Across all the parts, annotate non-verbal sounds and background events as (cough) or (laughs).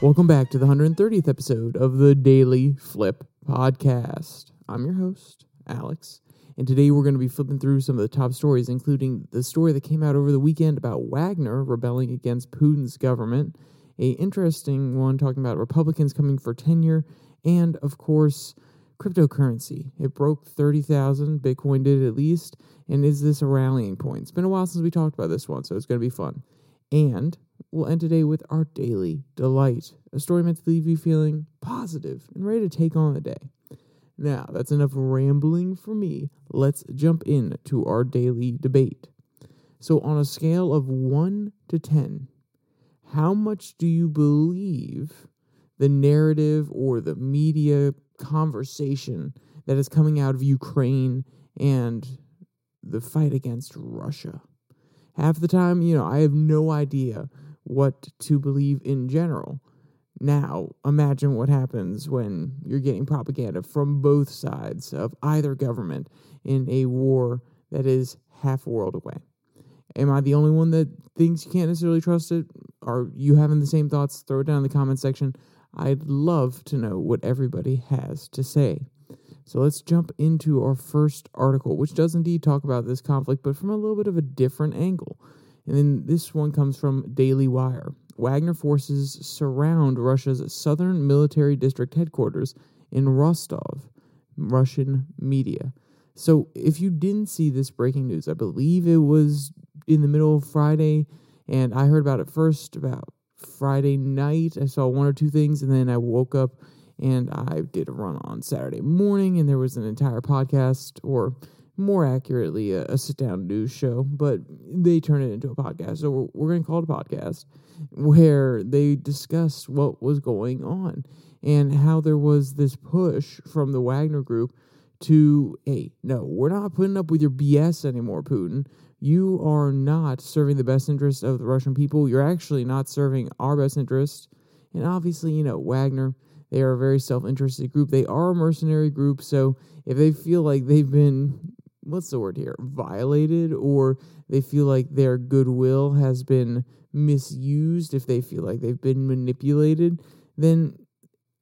Welcome back to the 130th episode of the Daily Flip Podcast. I'm your host, Alex, and today we're going to be flipping through some of the top stories, including the story that came out over the weekend about Wagner rebelling against Putin's government, a interesting one talking about Republicans coming for tenure, and of course, cryptocurrency. It broke 30,000, Bitcoin did at least, and is this a rallying point? It's been a while since we talked about this one, so it's going to be fun. And we'll end today with our daily delight, a story meant to leave you feeling positive and ready to take on the day. Now, that's enough rambling for me. Let's jump in to our daily debate. So, on a scale of 1 to 10, how much do you believe the narrative or the media conversation that is coming out of Ukraine and the fight against Russia? Half the time, you know, I have no idea what to believe in general. Now, imagine what happens when you're getting propaganda from both sides of either government in a war that is half a world away. Am I the only one that thinks you can't necessarily trust it? Are you having the same thoughts? Throw it down in the comment section. I'd love to know what everybody has to say. So let's jump into our first article, which does indeed talk about this conflict, but from a little bit of a different angle. And then this one comes from Daily Wire. Wagner forces surround Russia's southern military district headquarters in Rostov, Russian media. So if you didn't see this breaking news, I believe it was in the middle of Friday, and I heard about it first about Friday night. I saw one or two things, and then I woke up and I did a run on Saturday morning, and there was an entire podcast, or more accurately, a, a sit down news show, but they turn it into a podcast. So we're, we're going to call it a podcast where they discuss what was going on and how there was this push from the Wagner group to, hey, no, we're not putting up with your BS anymore, Putin. You are not serving the best interest of the Russian people. You're actually not serving our best interest. And obviously, you know, Wagner, they are a very self interested group. They are a mercenary group. So if they feel like they've been, what's the word here, violated, or they feel like their goodwill has been misused, if they feel like they've been manipulated, then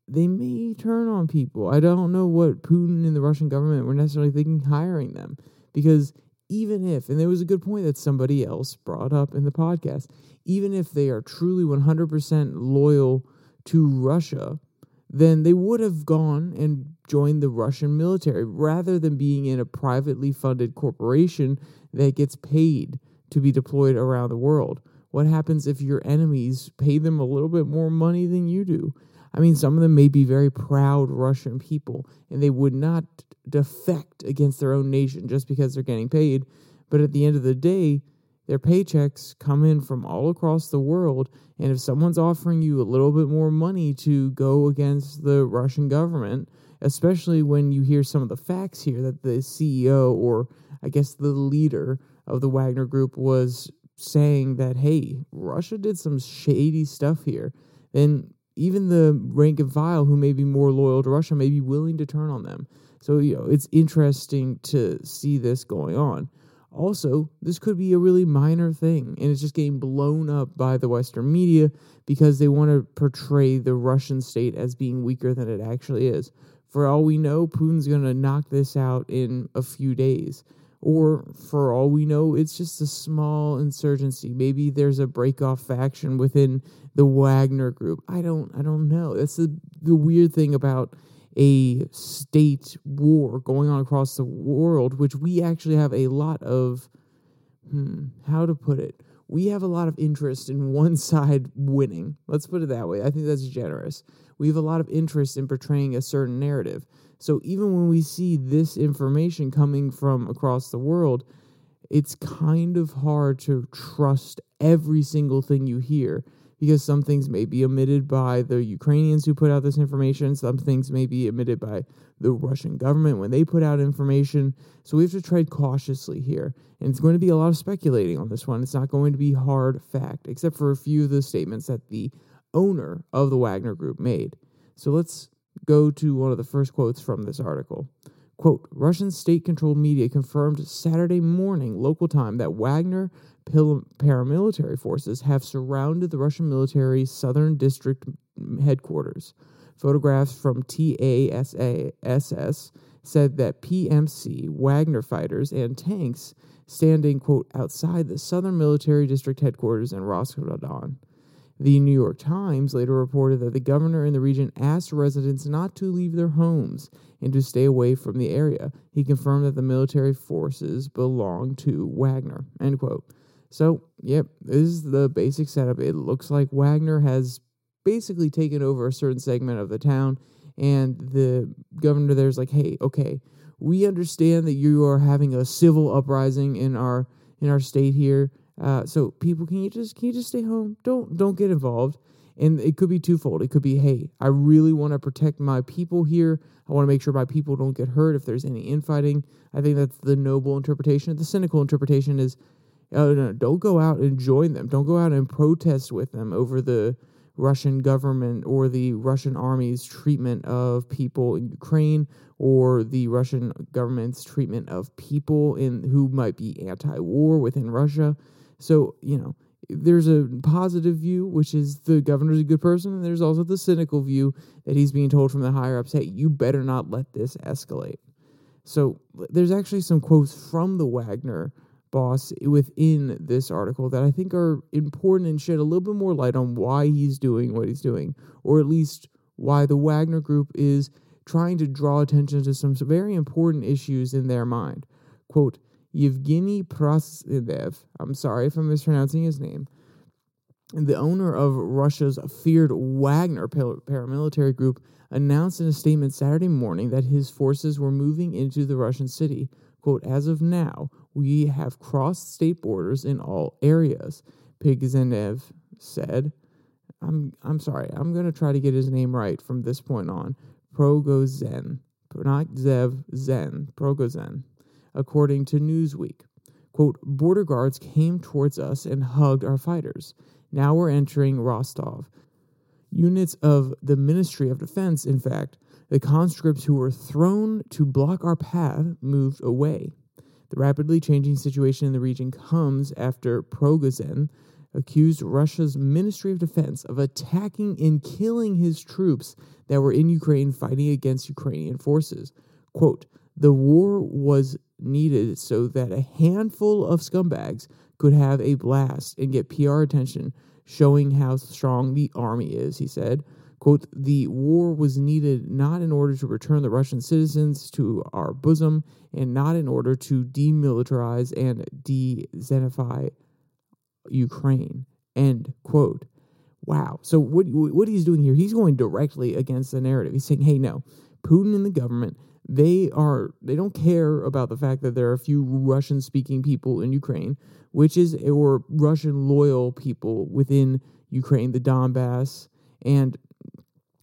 they may turn on people. I don't know what Putin and the Russian government were necessarily thinking hiring them because even if, and there was a good point that somebody else brought up in the podcast, even if they are truly 100% loyal to Russia, then they would have gone and joined the Russian military rather than being in a privately funded corporation that gets paid to be deployed around the world. What happens if your enemies pay them a little bit more money than you do? I mean, some of them may be very proud Russian people and they would not defect against their own nation just because they're getting paid. But at the end of the day, their paychecks come in from all across the world. And if someone's offering you a little bit more money to go against the Russian government, especially when you hear some of the facts here that the CEO or I guess the leader of the Wagner group was saying that, hey, Russia did some shady stuff here, then even the rank and file who may be more loyal to Russia may be willing to turn on them. So, you know, it's interesting to see this going on. Also, this could be a really minor thing, and it's just getting blown up by the Western media because they want to portray the Russian state as being weaker than it actually is. For all we know, Putin's going to knock this out in a few days. Or for all we know, it's just a small insurgency. Maybe there's a breakoff faction within the Wagner group. I don't I don't know. That's the the weird thing about a state war going on across the world, which we actually have a lot of hmm, how to put it. We have a lot of interest in one (laughs) side winning. Let's put it that way. I think that's generous. We have a lot of interest in portraying a certain narrative. So even when we see this information coming from across the world, it's kind of hard to trust every single thing you hear because some things may be omitted by the Ukrainians who put out this information, some things may be omitted by the Russian government when they put out information. So we have to tread cautiously here. And it's going to be a lot of speculating on this one. It's not going to be hard fact, except for a few of the statements that the owner of the Wagner Group made. So let's go to one of the first quotes from this article. Quote Russian state controlled media confirmed Saturday morning local time that Wagner paramilitary forces have surrounded the Russian military southern district headquarters. Photographs from TASS said that PMC, Wagner fighters, and tanks standing, quote, outside the southern military district headquarters in Rostov-on. The New York Times later reported that the governor in the region asked residents not to leave their homes and to stay away from the area. He confirmed that the military forces belong to Wagner. End quote. So, yep, this is the basic setup. It looks like Wagner has basically taken over a certain segment of the town, and the governor there's like, hey, okay, we understand that you are having a civil uprising in our in our state here. Uh, so people, can you just can you just stay home? Don't don't get involved. And it could be twofold. It could be, hey, I really want to protect my people here. I want to make sure my people don't get hurt if there's any infighting. I think that's the noble interpretation. The cynical interpretation is, Uh, no, don't go out and join them. Don't go out and protest with them over the Russian government or the Russian army's treatment of people in Ukraine or the Russian government's treatment of people in who might be anti-war within Russia. So, you know, there's a positive view, which is the governor's a good person, and there's also the cynical view that he's being told from the higher ups, hey, you better not let this escalate. So there's actually some quotes from the Wagner boss within this article that I think are important and shed a little bit more light on why he's doing what he's doing, or at least why the Wagner group is trying to draw attention to some very important issues in their mind. Quote, Yevgeny Prosinev, I'm sorry if I'm mispronouncing his name, the owner of Russia's feared Wagner paramilitary group, announced in a statement Saturday morning that his forces were moving into the Russian city. Quote, as of now, we have crossed state borders in all areas, Pigzenev said. I'm I'm sorry, I'm gonna try to get his name right from this point on. Progozen. Not Zev Zen. Progozen according to Newsweek. Quote, border guards came towards us and hugged our fighters. Now we're entering Rostov. Units of the Ministry of Defense, in fact, the conscripts who were thrown to block our path moved away. The rapidly changing situation in the region comes after Progozhin accused Russia's Ministry of Defense of attacking and killing his troops that were in Ukraine fighting against Ukrainian forces. Quote, the war was needed so that a handful of scumbags could have a blast and get PR attention, showing how strong the army is, he said. Quote, the war was needed not in order to return the Russian citizens to our bosom and not in order to demilitarize and de Ukraine. End quote. Wow. So what what he's doing here, he's going directly against the narrative. He's saying, hey, no, Putin and the government they are they don't care about the fact that there are a few Russian speaking people in Ukraine, which is or Russian loyal people within Ukraine, the Donbass and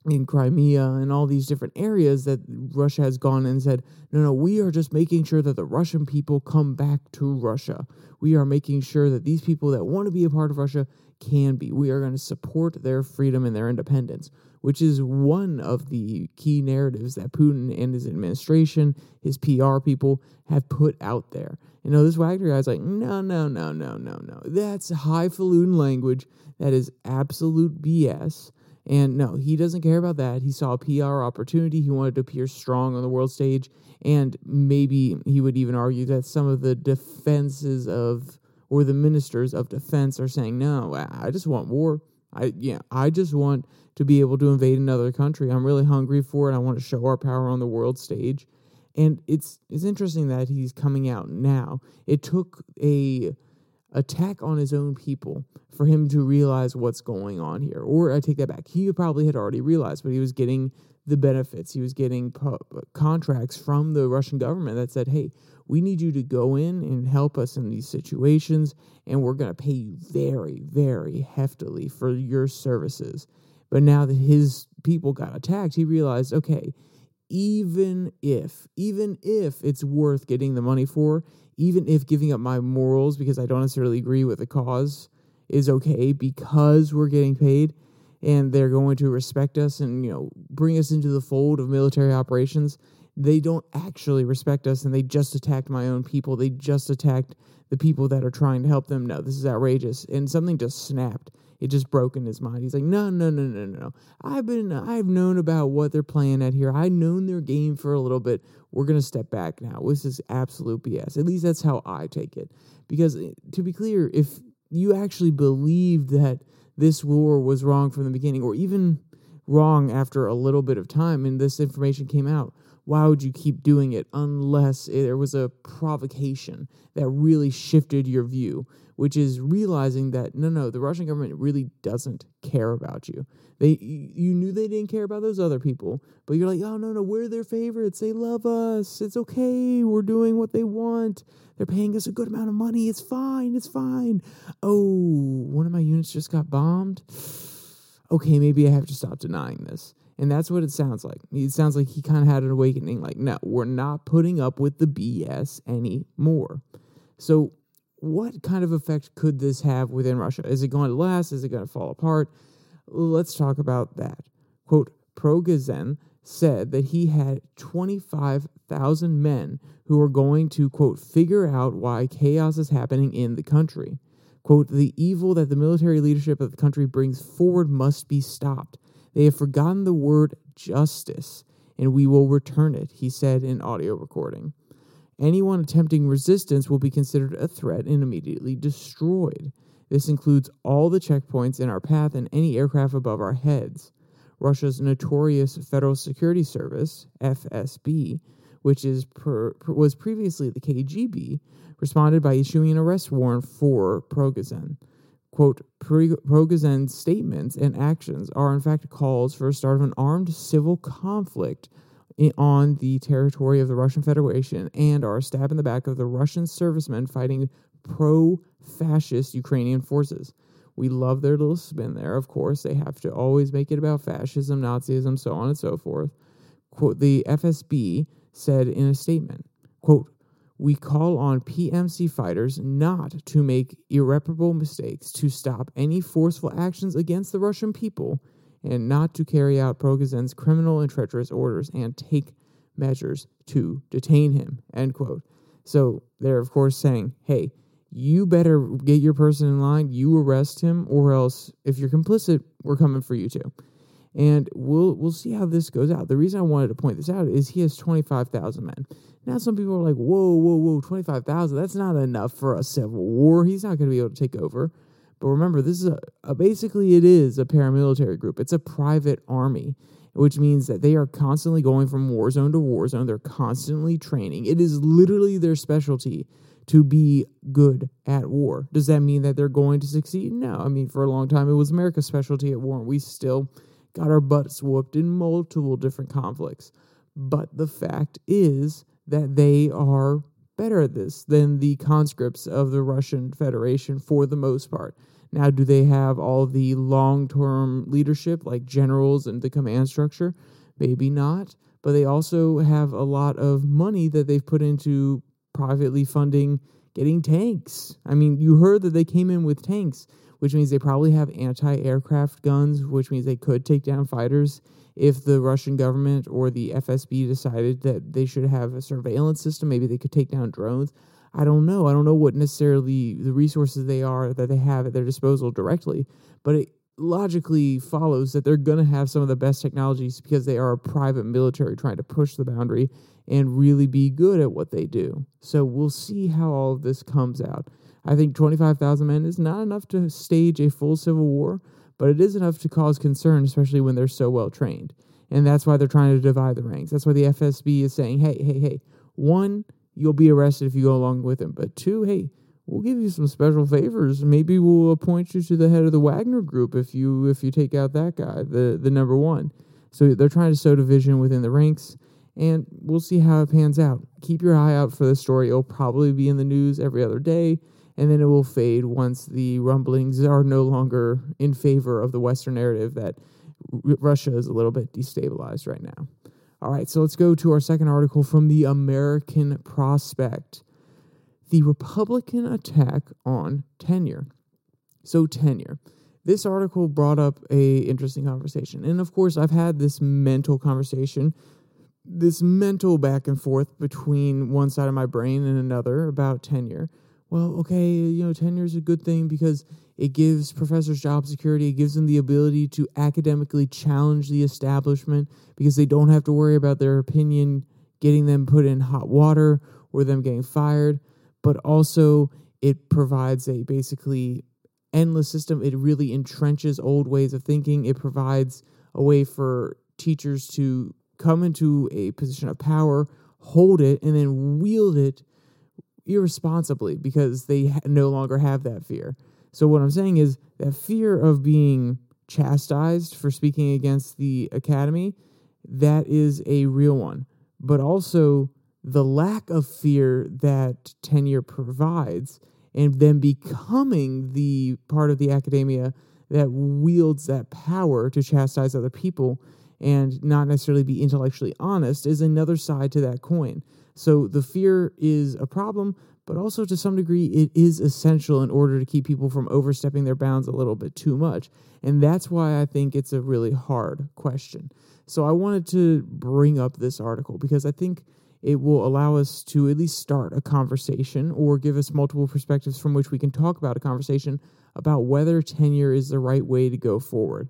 in Crimea and all these different areas that Russia has gone and said, no, no, we are just making sure that the Russian people come back to Russia. We are making sure that these people that want to be a part of Russia can be. We are going to support their freedom and their independence which is one of the key narratives that Putin and his administration, his PR people, have put out there. You know, this Wagner guy's like, no, no, no, no, no, no. That's highfalutin language. That is absolute BS. And no, he doesn't care about that. He saw a PR opportunity. He wanted to appear strong on the world stage. And maybe he would even argue that some of the defenses of, or the ministers of defense are saying, no, I just want war. I, yeah, I just want to be able to invade another country. I'm really hungry for it. I want to show our power on the world stage. And it's it's interesting that he's coming out now. It took a attack on his own people for him to realize what's going on here. Or I take that back. He probably had already realized, but he was getting the benefits. He was getting po- uh, contracts from the Russian government that said, "Hey, we need you to go in and help us in these situations, and we're going to pay you very, very heftily for your services." But now that his people got attacked, he realized, okay, even if, even if it's worth getting the money for, even if giving up my morals because I don't necessarily agree with the cause is okay because we're getting paid and they're going to respect us and you know bring us into the fold of military operations they don't actually respect us and they just attacked my own people. They just attacked the people that are trying to help them. No, this is outrageous. And something just snapped. It just broke in his mind. He's like, no, no, no, no, no. No. I've been, I've known about what they're playing at here. I've known their game for a little bit. We're to step back now. This is absolute BS. At least that's how I take it. Because eh, to be clear, if you actually believed that this war was wrong from the beginning, or even wrong after a little bit of time and this information came out, why would you keep doing it unless there was a provocation that really shifted your view, which is realizing that no, no, the Russian government really doesn't care about you. They, you knew they didn't care about those other people, but you're like, oh no, no, we're their favorites. They love us. It's okay. We're doing what they want. They're paying us a good amount of money. It's fine. It's fine. Oh, one of my units just got bombed. (sighs) Okay, maybe I have to stop denying this. And that's what it sounds like. It sounds like he kind of had an awakening like, no, we're not putting up with the BS anymore. So, what kind of effect could this have within Russia? Is it going to last? Is it going to fall apart? Let's talk about that. Quote, Progozin said that he had 25,000 men who are going to, quote, figure out why chaos is happening in the country. Quote, the evil that the military leadership of the country brings forward must be stopped. They have forgotten the word justice, and we will return it, he said in audio recording. Anyone attempting resistance will be considered a threat and immediately destroyed. This includes all the checkpoints in our path and any aircraft above our heads. Russia's notorious Federal Security Service, FSB, which is per, was previously the KGB, responded by issuing an arrest warrant for Progozin quote, Progozin's statements and actions are in fact calls for a start of an armed civil conflict on the territory of the Russian Federation and are a stab in the back of the Russian servicemen fighting pro fascist Ukrainian forces. We love their little spin there, of course. They have to always make it about fascism, Nazism, so on and so forth. Quote, the FSB said in a statement, quote, we call on PMC fighters not to make irreparable mistakes, to stop any forceful actions against the Russian people, and not to carry out Progozin's criminal and treacherous orders and take measures to detain him. End quote. So they're of course saying, hey, you better get your person in line, you arrest him, or else if you're complicit, we're coming for you too. And we'll we'll see how this goes out. The reason I wanted to point this out is he has twenty five thousand men. Now, some people are like, whoa, whoa, whoa, 25,000, that's not enough for a civil war. He's not going to be able to take over. But remember, this is a, a, basically it is a paramilitary group. It's a private army, which means that they are constantly going from war zone to war zone. They're constantly training. It is literally their specialty to be good at war. Does that mean that they're going to succeed? No. I mean, for a long time, it was America's specialty at war. We still got our butts whooped in multiple different conflicts. But the fact is that they are better at this than the conscripts of the Russian Federation for the most part. Now, do they have all the long term leadership like generals and the command structure? Maybe not, but they also have a lot of money that they've put into privately funding getting tanks. I mean, you heard that they came in with tanks, which means they probably have anti aircraft guns, which means they could take down fighters if the Russian government or the FSB decided that they should have a surveillance system, maybe they could take down drones. I don't know. I don't know what necessarily the resources they are that they have at their disposal directly, but it logically follows that they're going to have some of the best technologies because they are a private military trying to push the boundary and really be good at what they do. So we'll see how all of this comes out. I think 25,000 men is not enough to stage a full civil war, but it is enough to cause concern, especially when they're so well trained. And that's why they're trying to divide the ranks. That's why the FSB is saying, hey, hey, hey, one, you'll be arrested if you go along with him. But two, hey, we'll give you some special favors. Maybe we'll appoint you to the head of the Wagner group if you if you take out that guy, the the number one. So they're trying to sow division within the ranks, and we'll see how it pans out. Keep your eye out for the story. It'll probably be in the news every other day and then it will fade once the rumblings are no longer in favor of the Western narrative that Russia is a little bit destabilized right now. All right, so let's go to our second article from the American Prospect The Republican Attack on Tenure. So, tenure. This article brought up a interesting conversation. And of course, I've had this mental conversation this mental back and forth between one side of my brain and another about tenure. Well, okay, you know, tenure is a good thing because it gives professors job security. It gives them the ability to academically challenge the establishment because they don't have to worry about their opinion getting them put in hot water or them getting fired. But also, it provides a basically endless system. It really entrenches old ways of thinking. It provides a way for teachers to come into a position of power, hold it, and then wield it irresponsibly because they no longer have that fear. So, what I'm saying is that fear of being chastised for speaking against the academy, that is a real one. But also, the lack of fear that tenure provides and then becoming the part of the academia that wields that power to chastise other people and not necessarily be intellectually honest is another side to that coin. So the fear is a problem, but also to some degree it is essential in order to keep people from overstepping their bounds a little bit too much. And that's why I think it's a really hard question. So I wanted to bring up this article because I think it will allow us to at least start a conversation or give us multiple perspectives from which we can talk about a conversation about whether tenure is the right way to go forward.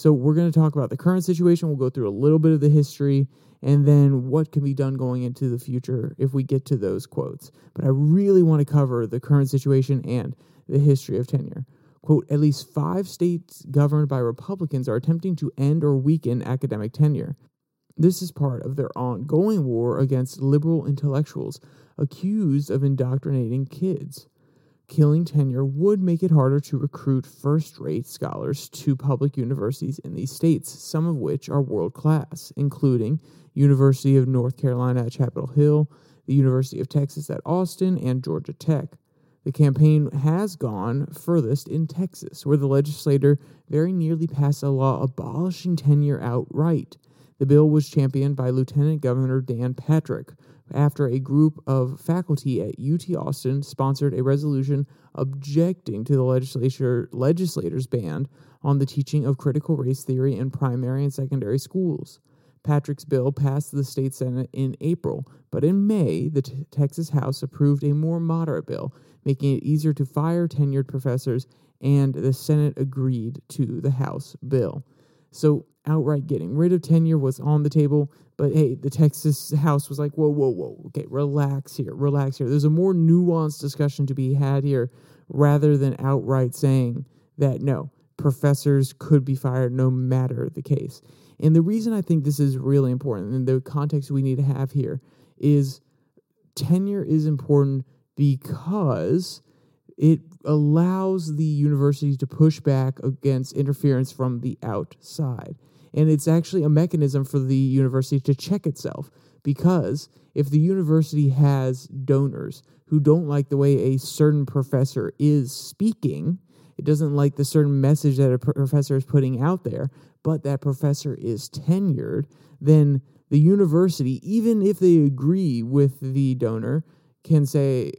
So, we're going to talk about the current situation. We'll go through a little bit of the history and then what can be done going into the future if we get to those quotes. But I really want to cover the current situation and the history of tenure. Quote, at least five states governed by Republicans are attempting to end or weaken academic tenure. This is part of their ongoing war against liberal intellectuals accused of indoctrinating kids. Killing tenure would make it harder to recruit first rate scholars to public universities in these states, some of which are world class, including University of North Carolina at Chapel Hill, the University of Texas at Austin, and Georgia Tech. The campaign has gone furthest in Texas, where the legislature very nearly passed a law abolishing tenure outright. The bill was championed by Lieutenant Governor Dan Patrick after a group of faculty at UT Austin sponsored a resolution objecting to the legislature legislators' ban on the teaching of critical race theory in primary and secondary schools. Patrick's bill passed the state Senate in April, but in May, the t- Texas House approved a more moderate bill, making it easier to fire tenured professors, and the Senate agreed to the House bill. So, outright getting rid of tenure was on the table, but hey, the Texas House was like, whoa, whoa, whoa, okay, relax here, relax here. There's a more nuanced discussion to be had here rather than outright saying that no, professors could be fired no matter the case. And the reason I think this is really important and the context we need to have here is tenure is important because it allows the university to push back against interference from the outside. And it's actually a mechanism for the university to check itself because if the university has donors who don't like the way a certain professor is speaking, it doesn't like the certain message that a professor is putting out there, but that professor is tenured, then the university, even if they agree with the donor, can say,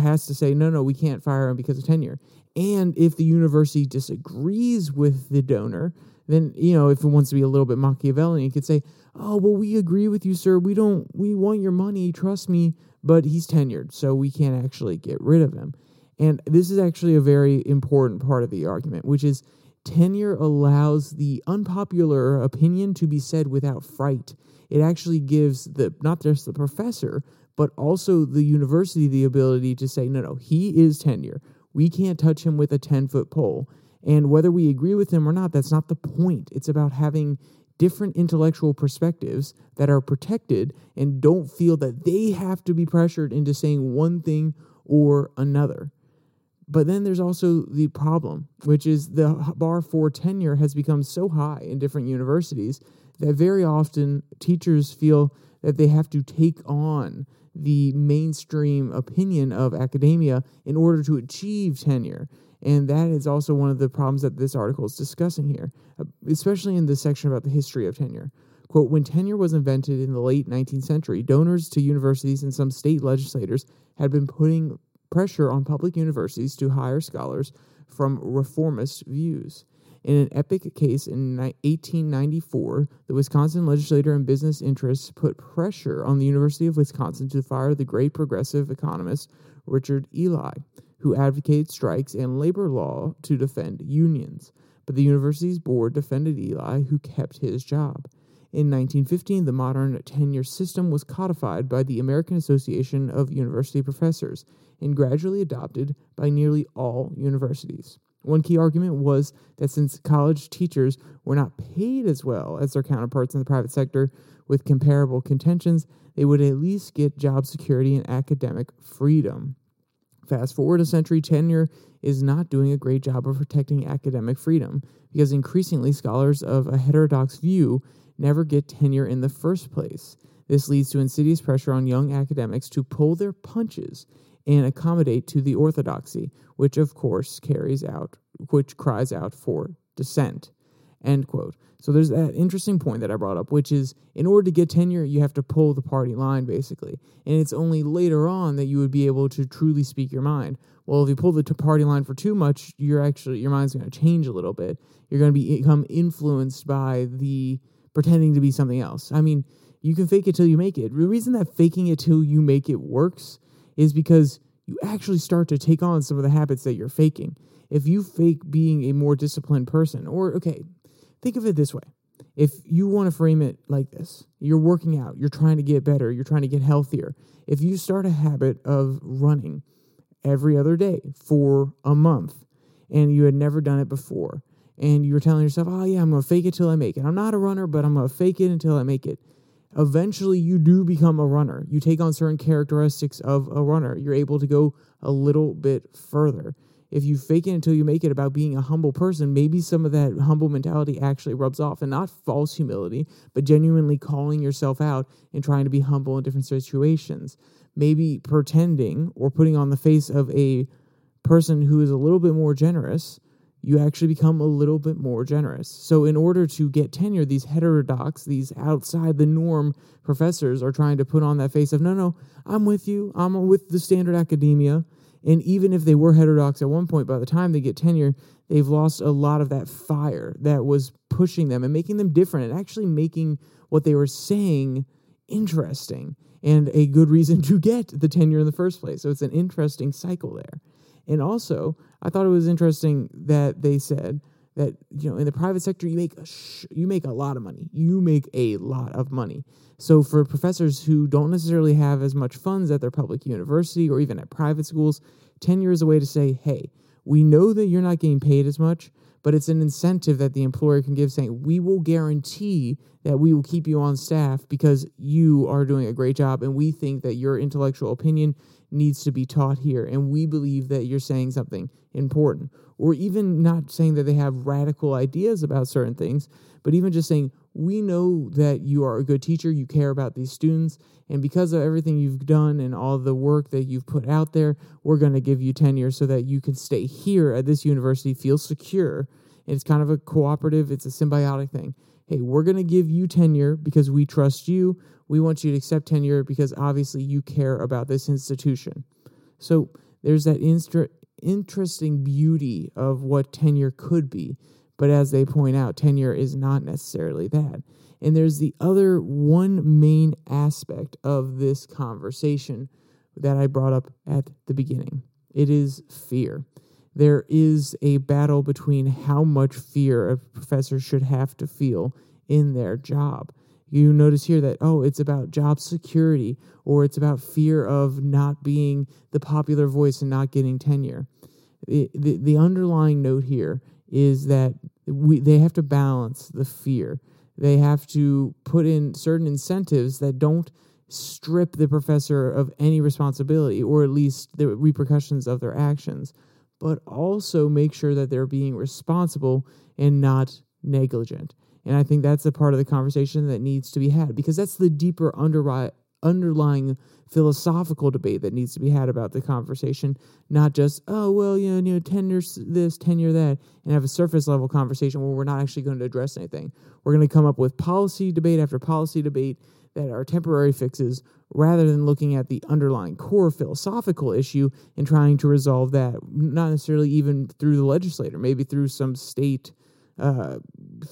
has to say, no, no, we can't fire him because of tenure. And if the university disagrees with the donor, then, you know, if it wants to be a little bit Machiavellian, you could say, oh, well, we agree with you, sir. We don't, we want your money, trust me, but he's tenured, so we can't actually get rid of him. And this is actually a very important part of the argument, which is tenure allows the unpopular opinion to be said without fright. It actually gives the not just the professor, but also the university the ability to say, no, no, he is tenure. We can't touch him with a 10 foot pole. And whether we agree with him or not, that's not the point. It's about having different intellectual perspectives that are protected and don't feel that they have to be pressured into saying one thing or another. But then there's also the problem, which is the bar for tenure has become so high in different universities that very often teachers feel that they have to take on the mainstream opinion of academia in order to achieve tenure. And that is also one of the problems that this article is discussing here, uh, especially in the section about the history of tenure. Quote, when tenure was invented in the late 19th century, donors to universities and some state legislators had been putting pressure on public universities to hire scholars from reformist views. In an epic case in 1894, the Wisconsin legislature and business interests put pressure on the University of Wisconsin to fire the great progressive economist Richard Ely, who advocated strikes and labor law to defend unions. But the university's board defended Ely, who kept his job. In 1915, the modern tenure system was codified by the American Association of University Professors and gradually adopted by nearly all universities. One key argument was that since college teachers were not paid as well as their counterparts in the private sector with comparable contentions, they would at least get job security and academic freedom. Fast forward a century, tenure is not doing a great job of protecting academic freedom because increasingly scholars of a heterodox view never get tenure in the first place. This leads to insidious pressure on young academics to pull their punches and accommodate to the orthodoxy, which of course carries out, which cries out for dissent. End quote. So there's that interesting point that I brought up, which is in order to get tenure, you have to pull the party line, basically. And it's only later on that you would be able to truly speak your mind. Well, if you pull the party line for too much, you're actually your mind's going to change a little bit. You're going to become influenced by the pretending to be something else. I mean, you can fake it till you make it. The reason that faking it till you make it works is because you actually start to take on some of the habits that you're faking. If you fake being a more disciplined person, or okay, think of it this way. If you want to frame it like this, you're working out, you're trying to get better, you're trying to get healthier. If you start a habit of running every other day for a month and you had never done it before, and you're telling yourself, oh, yeah, I'm going to fake it till I make it. I'm not a runner, but I'm going to fake it until I make it. Eventually, you do become a runner. You take on certain characteristics of a runner. You're able to go a little bit further. If you fake it until you make it about being a humble person, maybe some of that humble mentality actually rubs off and not false humility, but genuinely calling yourself out and trying to be humble in different situations. Maybe pretending or putting on the face of a person who is a little bit more generous you actually become a little bit more generous. So, in order to get tenure, these heterodox, these outside the norm professors are trying to put on that face of, no, no, I'm with you, I'm with the standard academia. And even if they were heterodox at one point, by the time they get tenure, they've lost a lot of that fire that was pushing them and making them different and actually making what they were saying interesting and a good reason to get the tenure in the first place. So, it's an interesting cycle there. And also, I thought it was interesting that they said that you know in the private sector you make a sh- you make a lot of money. You make a lot of money. So for professors who don't necessarily have as much funds at their public university or even at private schools, tenure is a way to say, "Hey, we know that you're not getting paid as much, but it's an incentive that the employer can give saying, "We will guarantee that we will keep you on staff because you are doing a great job and we think that your intellectual opinion needs to be taught here. And we believe that you're saying something important. Or even not saying that they have radical ideas about certain things, but even just saying, we know that you are a good teacher, you care about these students, and because of everything you've done and all the work that you've put out there, we're going to give you tenure so that you can stay here at this university, feel secure. And it's kind of a cooperative, it's a symbiotic thing. Hey, we're going to give you tenure because we trust you. We want you to accept tenure because obviously you care about this institution. So there's that inst- interesting beauty of what tenure could be. But as they point out, tenure is not necessarily that. And there's the other one main aspect of this conversation that I brought up at the beginning it is fear. There is a battle between how much fear a professor should have to feel in their job you notice here that oh it's about job security or it's about fear of not being the popular voice and not getting tenure. The, the, the underlying note here is that we they have to balance the fear. They have to put in certain incentives that don't strip the professor of any responsibility or at least the repercussions of their actions but also make sure that they're being responsible and not negligent and I think that's a part of the conversation that needs to be had because that's the deeper underri- underlying philosophical debate that needs to be had about the conversation, not just, oh, well, you know, you know, tenure this, tenure that, and have a surface level conversation where we're not actually going to address anything. We're going to come up with policy debate after policy debate that are temporary fixes rather than looking at the underlying core philosophical issue and trying to resolve that, not necessarily even through the legislator, maybe through some state uh,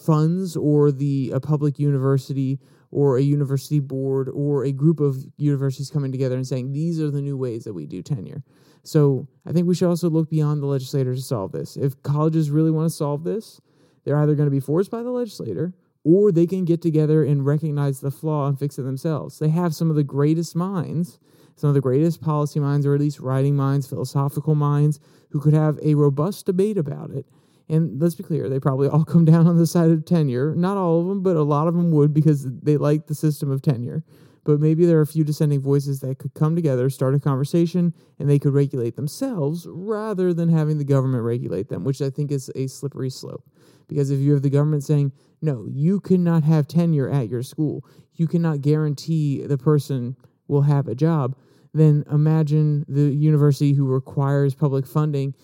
funds or the a public university or a university board or a group of universities coming together and saying these are the new ways that we do tenure. So I think we should also look beyond the legislator to solve this. If colleges really want to solve this, they're either going to be forced by the legislator or they can get together and recognize the flaw and fix it themselves. They have some of the greatest minds, some of the greatest policy minds, or at least writing minds, philosophical minds, who could have a robust debate about it. And let's be clear, they probably all (laughs) come down on the side of tenure. Not all of them, but a lot of them would because they like the system of tenure but maybe there are a few dissenting voices that could come together, start a conversation, and they could regulate themselves rather than having the government regulate them, which I think is a slippery slope. Because if you have the government saying, no, you cannot have tenure at your school, you cannot guarantee the person will have a job, then imagine the university who requires public funding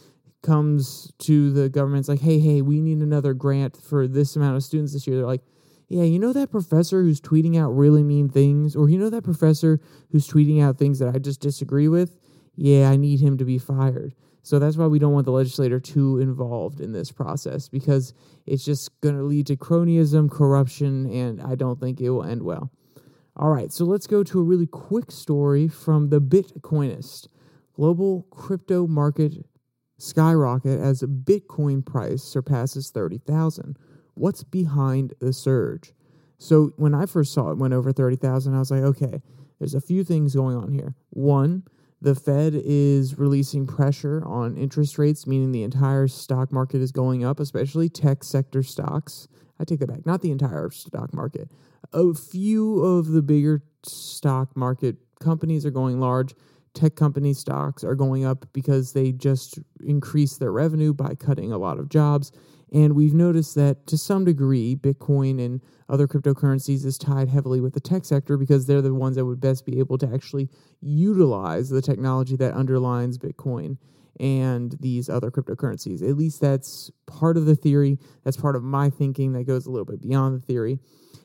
comes to the government's like, hey, hey, we need another grant for this amount of students this year. They're like, yeah, you know that professor who's tweeting out really mean things, or you know that professor who's tweeting out things that I just disagree with? Yeah, I need him to be fired. So that's why we don't want the legislator too involved in this process because it's just going to lead to cronyism, corruption, and I don't think it will end well. All right, so let's go to a really quick story from the Bitcoinist. Global crypto market skyrocket as Bitcoin price surpasses 30,000 what's behind the surge? So when I first saw it went over 30,000, I was like, okay, there's a few things going on here. One, the Fed is releasing pressure on interest rates, meaning the entire stock market is going up, especially tech sector stocks. I take that back, not the entire stock market. A few of the bigger stock market companies are going large. Tech company stocks are going up because they just increased their revenue by cutting a lot of jobs and we've noticed that to some degree, Bitcoin and other cryptocurrencies is tied heavily with the tech sector because they're the ones that would best be able to actually utilize the technology that underlines Bitcoin and these other cryptocurrencies. At least that's part of the theory. That's part of my thinking that goes a little bit beyond the theory.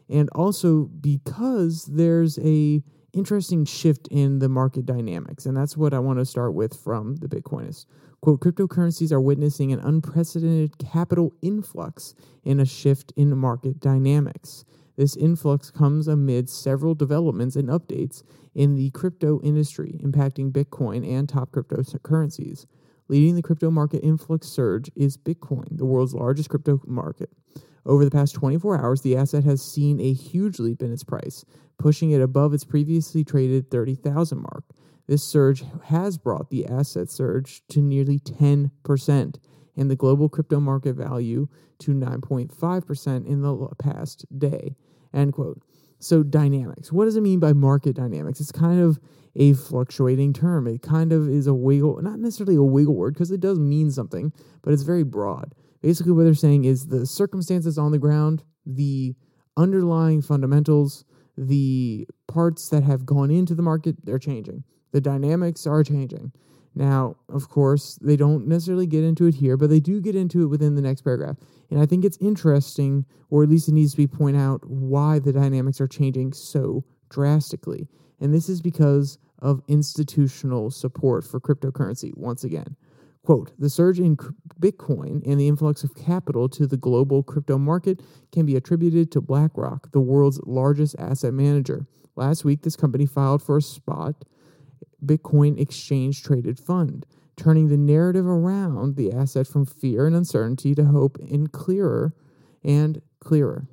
And also because there's a interesting shift in the market dynamics. And that's what I want to start with from the Bitcoinist. Quote, cryptocurrencies are witnessing an unprecedented capital influx and a shift in market dynamics. This influx comes amid several developments and updates in the crypto industry, impacting Bitcoin and top cryptocurrencies. Leading the crypto market influx surge is Bitcoin, the world's largest crypto market. Over the past 24 hours, the asset has seen a huge leap in its price, pushing it above its previously traded 30,000 mark. This surge has brought the asset surge to nearly 10% and the global crypto market value to 9.5% in the past day. End quote. So, dynamics. What does it mean by market dynamics? It's kind of a fluctuating term. It kind of is a wiggle, not necessarily a wiggle word because it does mean something, but it's very broad. Basically, what they're saying is the circumstances on the ground, the underlying fundamentals, the parts that have gone into the market, they're changing. The dynamics are changing. Now, of course, they don't necessarily get into it here, but they do get into it within the next paragraph. And I think it's interesting, or at least it needs to be pointed out, why the dynamics are changing so drastically. And this is because of institutional support for cryptocurrency, once again. Quote, the surge in Bitcoin and the influx of capital to the global crypto market can be attributed to BlackRock, the world's largest asset manager. Last week, this company filed for a spot Bitcoin exchange traded fund, turning the narrative around the asset from fear and uncertainty to hope in clearer and clearer.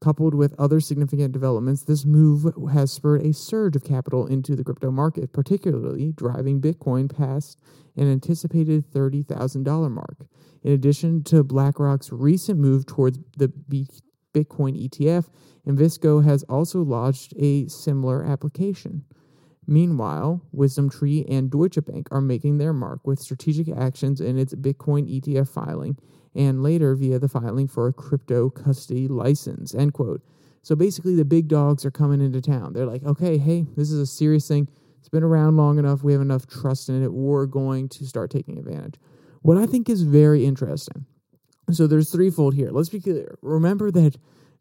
Coupled with other significant developments, this move has spurred a surge of capital into the crypto market, particularly driving Bitcoin past an anticipated $30,000 mark. In addition to BlackRock's recent move towards the Bitcoin ETF, Invesco has also launched a similar application. Meanwhile, WisdomTree and Deutsche Bank are making their mark with strategic actions in its Bitcoin ETF filing and later via the filing for a crypto custody license. End quote. So basically, the big dogs are coming into town. They're like, okay, hey, this is a serious thing. It's been around long enough. We have enough trust in it. We're going to start taking advantage. What I think is very interesting. So there's threefold here. Let's be clear. Remember that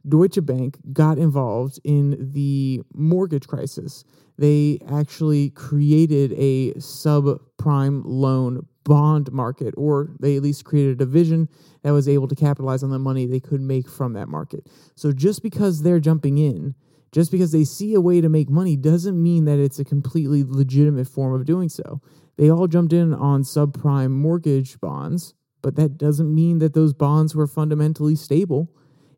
Deutsche Bank got involved in the mortgage crisis. They actually created a subprime loan bond market, or they at least created a division that was able to capitalize on the money they could make from that market. So just because they're jumping in, just because they see a way to make money, doesn't mean that it's a completely legitimate form of doing so. They all jumped in on subprime mortgage bonds, but that doesn't mean that those bonds were fundamentally stable.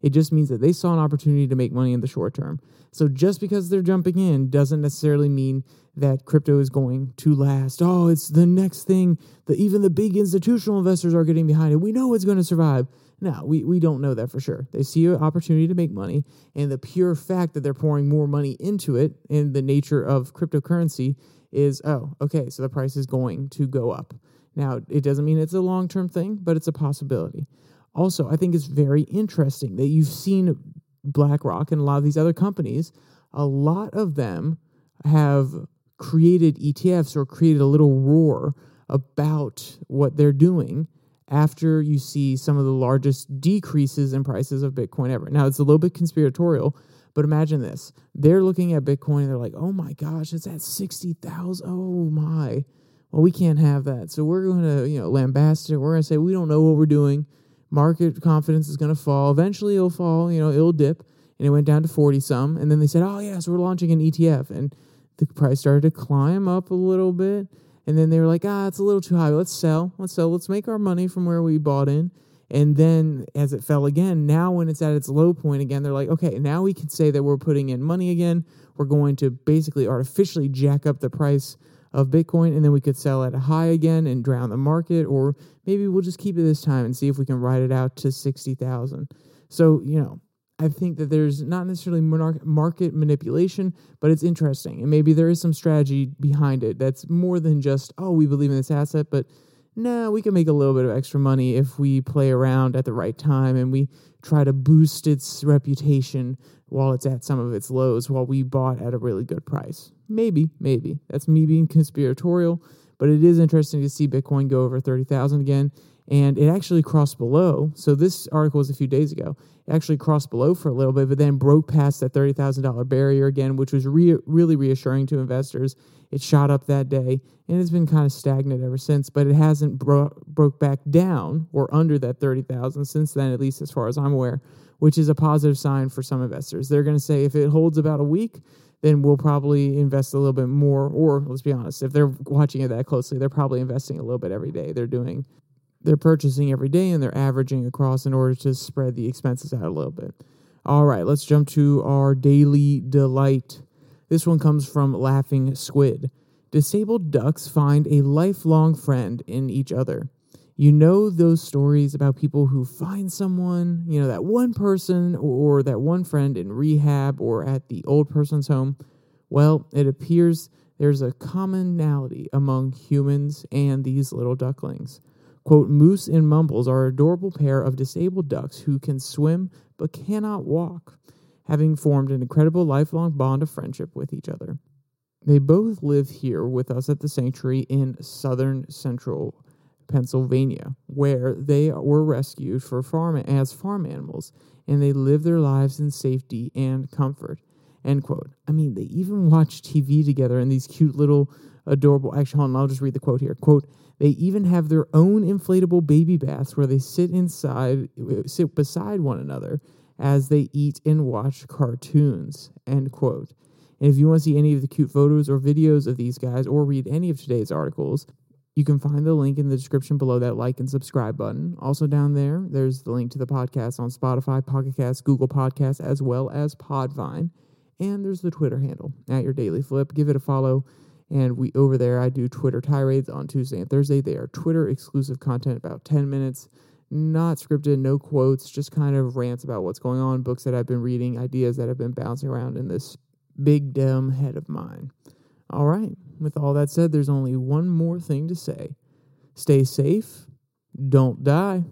It just means that they saw an opportunity to make money in the short term. So just because they're jumping in doesn't necessarily mean that crypto is going to last. Oh, it's the next thing that even the big institutional investors are getting behind it. We know it's going to survive. No, we, we don't know that for sure. They see an opportunity to make money, and the pure fact that they're pouring more money into it in the nature of cryptocurrency is oh, okay, so the price is going to go up. Now, it doesn't mean it's a long term thing, but it's a possibility. Also, I think it's very interesting that you've seen BlackRock and a lot of these other companies, a lot of them have created ETFs or created a little roar about what they're doing after you see some of the largest decreases in prices of Bitcoin ever. Now, it's a little bit conspiratorial, but imagine this. They're looking at Bitcoin and they're like, oh my gosh, it's at 60,000. Oh my. Well, we can't have that. So we're going to, you know, lambast it. We're going to say, we don't know what we're doing market confidence is going to fall. Eventually, it'll fall. You know, it'll dip, and it went down to forty some. And then they said, "Oh yeah, so we're launching an ETF," and the price started to climb up a little bit. And then they were like, "Ah, it's a little too high. Let's sell. Let's sell. Let's make our money from where we bought in." And then as it fell again, now when it's at its low point again, they're like, okay, now we can say that we're putting in money again. We're going to basically artificially jack up the price of Bitcoin, and then we could sell at a high again and drown the market, or maybe we'll just keep it this time and see if we can ride it out to 60,000. So, you know, I think that there's not necessarily market manipulation, but it's interesting. And maybe there is some strategy behind it that's more than just, oh, we believe in this asset, but nah, we can make a little bit of extra money if we play around at the right time and we try to boost its reputation while it's at some of its lows while we bought at a really good price. Maybe, maybe. That's me being conspiratorial, but it is interesting to see Bitcoin go over 30,000 again and it actually crossed below. So this article was a few days ago. It actually crossed below for a little bit, but then broke past that thirty thousand dollar barrier again, which was re- really reassuring to investors. It shot up that day, and it's been kind of stagnant ever since. But it hasn't bro- broke back down or under that thirty thousand since then, at least as far as I'm aware, which is a positive sign for some investors. They're going to say if it holds about a week, then we'll probably invest a little bit more. Or let's be honest, if they're watching it that closely, they're probably investing a little bit every day. They're doing they're purchasing every day and they're averaging across in order to spread the expenses out a little bit. All right, let's jump to our daily delight. This one comes from Laughing Squid. Disabled ducks find a lifelong friend in each other. You know those stories about people who find someone, you know, that one person or that one friend in rehab or at the old person's home? Well, it appears there's a commonality among humans and these little ducklings. Quote, Moose and Mumbles are an adorable pair of disabled ducks who can swim but cannot walk, having formed an incredible lifelong bond of friendship with each other. They both live here with us at the sanctuary in southern central Pennsylvania, where they were rescued for farm as farm animals, and they live their lives in safety and comfort. End quote. I mean, they even (laughs) watch TV together in these cute little adorable. Actually, hold on, I'll just read the quote here. Quote: They even have their own inflatable baby baths where they sit inside, sit beside one another as they eat and watch cartoons. End quote. And if you want to see any of the cute photos or videos of these guys, or read any of today's articles, you can find the link in the description below that like and subscribe button. Also down there, there's the link to the podcast on Spotify, Pocket Cast, Google Podcasts, as well as Podvine. And there's the Twitter handle at your daily flip. Give it a follow. And we over there, I do Twitter tirades on Tuesday and Thursday. They are Twitter exclusive content, about 10 minutes, not scripted, no quotes, just kind of rants about what's going on, books that I've been reading, ideas that have been bouncing around in this big dumb head of mine. All right, with all that said, there's only one more thing to say stay safe, don't die.